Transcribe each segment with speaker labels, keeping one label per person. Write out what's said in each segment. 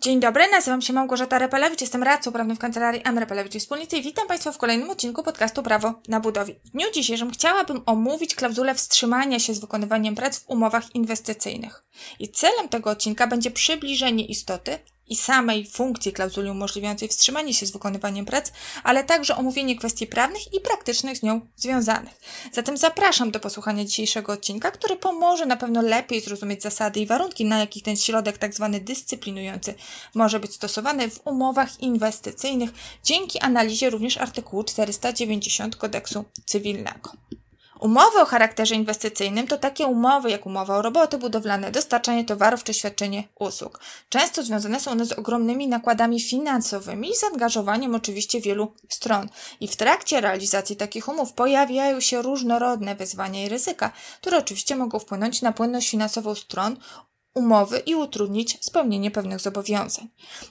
Speaker 1: Dzień dobry, nazywam się Małgorzata Repelewicz, jestem radcą prawnym w kancelarii M. Repelewicz i Wspólnicy i witam Państwa w kolejnym odcinku podcastu Prawo na budowie. W dniu dzisiejszym chciałabym omówić klauzulę wstrzymania się z wykonywaniem prac w umowach inwestycyjnych. I celem tego odcinka będzie przybliżenie istoty i samej funkcji klauzuli umożliwiającej wstrzymanie się z wykonywaniem prac, ale także omówienie kwestii prawnych i praktycznych z nią związanych. Zatem zapraszam do posłuchania dzisiejszego odcinka, który pomoże na pewno lepiej zrozumieć zasady i warunki, na jakich ten środek tzw. Tak dyscyplinujący może być stosowany w umowach inwestycyjnych, dzięki analizie również artykułu 490 kodeksu cywilnego. Umowy o charakterze inwestycyjnym to takie umowy jak umowa o roboty budowlane, dostarczanie towarów czy świadczenie usług. Często związane są one z ogromnymi nakładami finansowymi i zaangażowaniem oczywiście wielu stron. I w trakcie realizacji takich umów pojawiają się różnorodne wyzwania i ryzyka, które oczywiście mogą wpłynąć na płynność finansową stron, umowy i utrudnić spełnienie pewnych zobowiązań.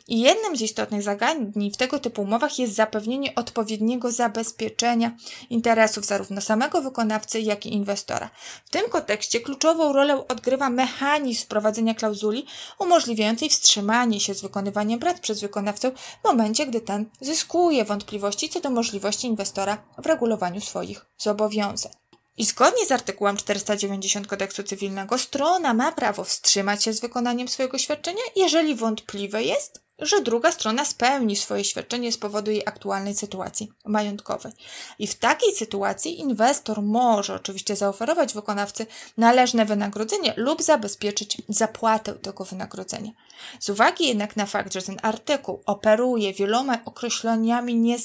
Speaker 1: I jednym z istotnych zagadnień w tego typu umowach jest zapewnienie odpowiedniego zabezpieczenia interesów zarówno samego wykonawcy, jak i inwestora. W tym kontekście kluczową rolę odgrywa mechanizm wprowadzenia klauzuli umożliwiającej wstrzymanie się z wykonywaniem prac przez wykonawcę w momencie, gdy ten zyskuje wątpliwości co do możliwości inwestora w regulowaniu swoich zobowiązań. I zgodnie z artykułem 490 kodeksu cywilnego strona ma prawo wstrzymać się z wykonaniem swojego świadczenia, jeżeli wątpliwe jest, że druga strona spełni swoje świadczenie z powodu jej aktualnej sytuacji majątkowej. I w takiej sytuacji inwestor może oczywiście zaoferować wykonawcy należne wynagrodzenie lub zabezpieczyć zapłatę tego wynagrodzenia. Z uwagi jednak na fakt, że ten artykuł operuje wieloma określeniami nie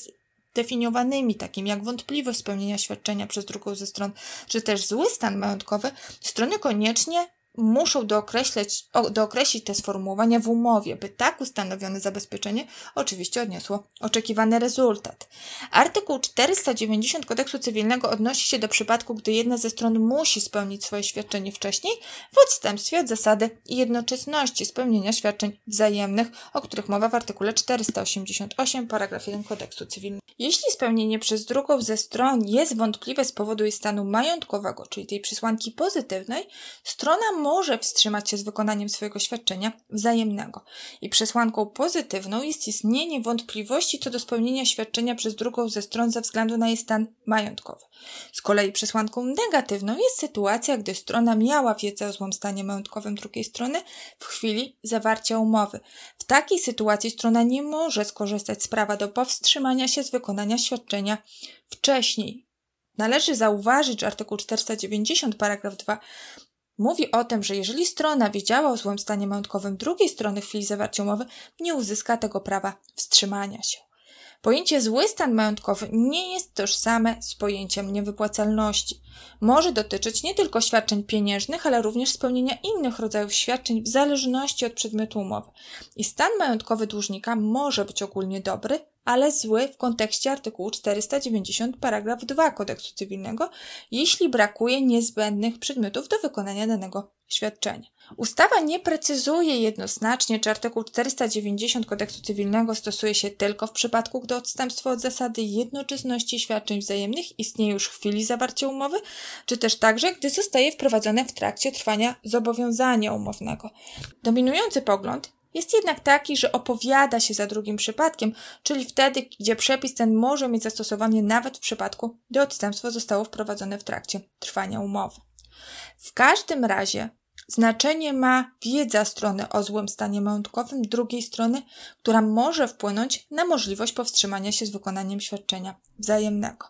Speaker 1: definiowanymi, takim jak wątpliwość spełnienia świadczenia przez drugą ze stron, czy też zły stan majątkowy, strony koniecznie muszą dookreślić, dookreślić te sformułowania w umowie, by tak ustanowione zabezpieczenie oczywiście odniosło oczekiwany rezultat. Artykuł 490 kodeksu cywilnego odnosi się do przypadku, gdy jedna ze stron musi spełnić swoje świadczenie wcześniej w odstępstwie od zasady jednoczesności spełnienia świadczeń wzajemnych, o których mowa w artykule 488 paragraf 1 kodeksu cywilnego. Jeśli spełnienie przez drugą ze stron jest wątpliwe z powodu jej stanu majątkowego, czyli tej przesłanki pozytywnej, strona może wstrzymać się z wykonaniem swojego świadczenia wzajemnego. I przesłanką pozytywną jest istnienie wątpliwości co do spełnienia świadczenia przez drugą ze stron ze względu na jej stan majątkowy. Z kolei przesłanką negatywną jest sytuacja, gdy strona miała wiedzę o złym stanie majątkowym drugiej strony w chwili zawarcia umowy. W takiej sytuacji strona nie może skorzystać z prawa do powstrzymania się z wykonania świadczenia wcześniej. Należy zauważyć, że artykuł 490 paragraf 2 Mówi o tym, że jeżeli strona wiedziała o złym stanie majątkowym drugiej strony w chwili zawarcia umowy, nie uzyska tego prawa wstrzymania się. Pojęcie zły stan majątkowy nie jest tożsame z pojęciem niewypłacalności. Może dotyczyć nie tylko świadczeń pieniężnych, ale również spełnienia innych rodzajów świadczeń w zależności od przedmiotu umowy. I stan majątkowy dłużnika może być ogólnie dobry, ale zły w kontekście artykułu 490 paragraf 2 kodeksu cywilnego, jeśli brakuje niezbędnych przedmiotów do wykonania danego świadczenia. Ustawa nie precyzuje jednoznacznie, czy artykuł 490 kodeksu cywilnego stosuje się tylko w przypadku, gdy odstępstwo od zasady jednoczesności świadczeń wzajemnych istnieje już w chwili zawarcia umowy, czy też także, gdy zostaje wprowadzone w trakcie trwania zobowiązania umownego. Dominujący pogląd jest jednak taki, że opowiada się za drugim przypadkiem, czyli wtedy, gdzie przepis ten może mieć zastosowanie nawet w przypadku, gdy odstępstwo zostało wprowadzone w trakcie trwania umowy. W każdym razie znaczenie ma wiedza strony o złym stanie majątkowym drugiej strony, która może wpłynąć na możliwość powstrzymania się z wykonaniem świadczenia wzajemnego.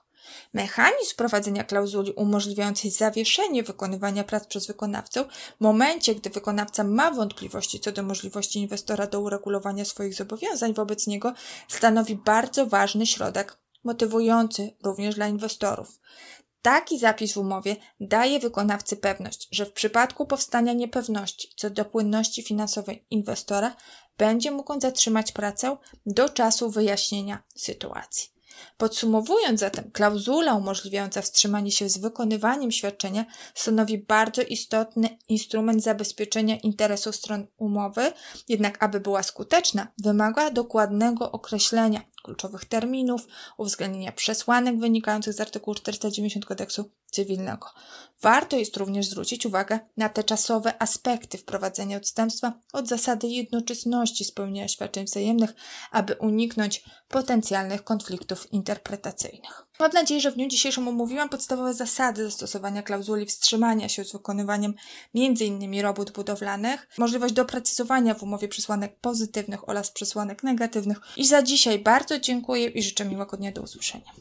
Speaker 1: Mechanizm wprowadzenia klauzuli umożliwiającej zawieszenie wykonywania prac przez wykonawcę w momencie, gdy wykonawca ma wątpliwości co do możliwości inwestora do uregulowania swoich zobowiązań wobec niego, stanowi bardzo ważny środek motywujący również dla inwestorów. Taki zapis w umowie daje wykonawcy pewność, że w przypadku powstania niepewności co do płynności finansowej inwestora będzie mógł on zatrzymać pracę do czasu wyjaśnienia sytuacji. Podsumowując zatem, klauzula umożliwiająca wstrzymanie się z wykonywaniem świadczenia stanowi bardzo istotny instrument zabezpieczenia interesów stron umowy, jednak aby była skuteczna, wymaga dokładnego określenia kluczowych terminów, uwzględnienia przesłanek wynikających z artykułu 490 kodeksu cywilnego. Warto jest również zwrócić uwagę na te czasowe aspekty wprowadzenia odstępstwa od zasady jednoczesności spełnienia świadczeń wzajemnych, aby uniknąć potencjalnych konfliktów interpretacyjnych. Mam nadzieję, że w dniu dzisiejszym omówiłam podstawowe zasady zastosowania klauzuli wstrzymania się z wykonywaniem m.in. robót budowlanych, możliwość doprecyzowania w umowie przesłanek pozytywnych oraz przesłanek negatywnych. I za dzisiaj bardzo dziękuję i życzę miłego dnia do usłyszenia.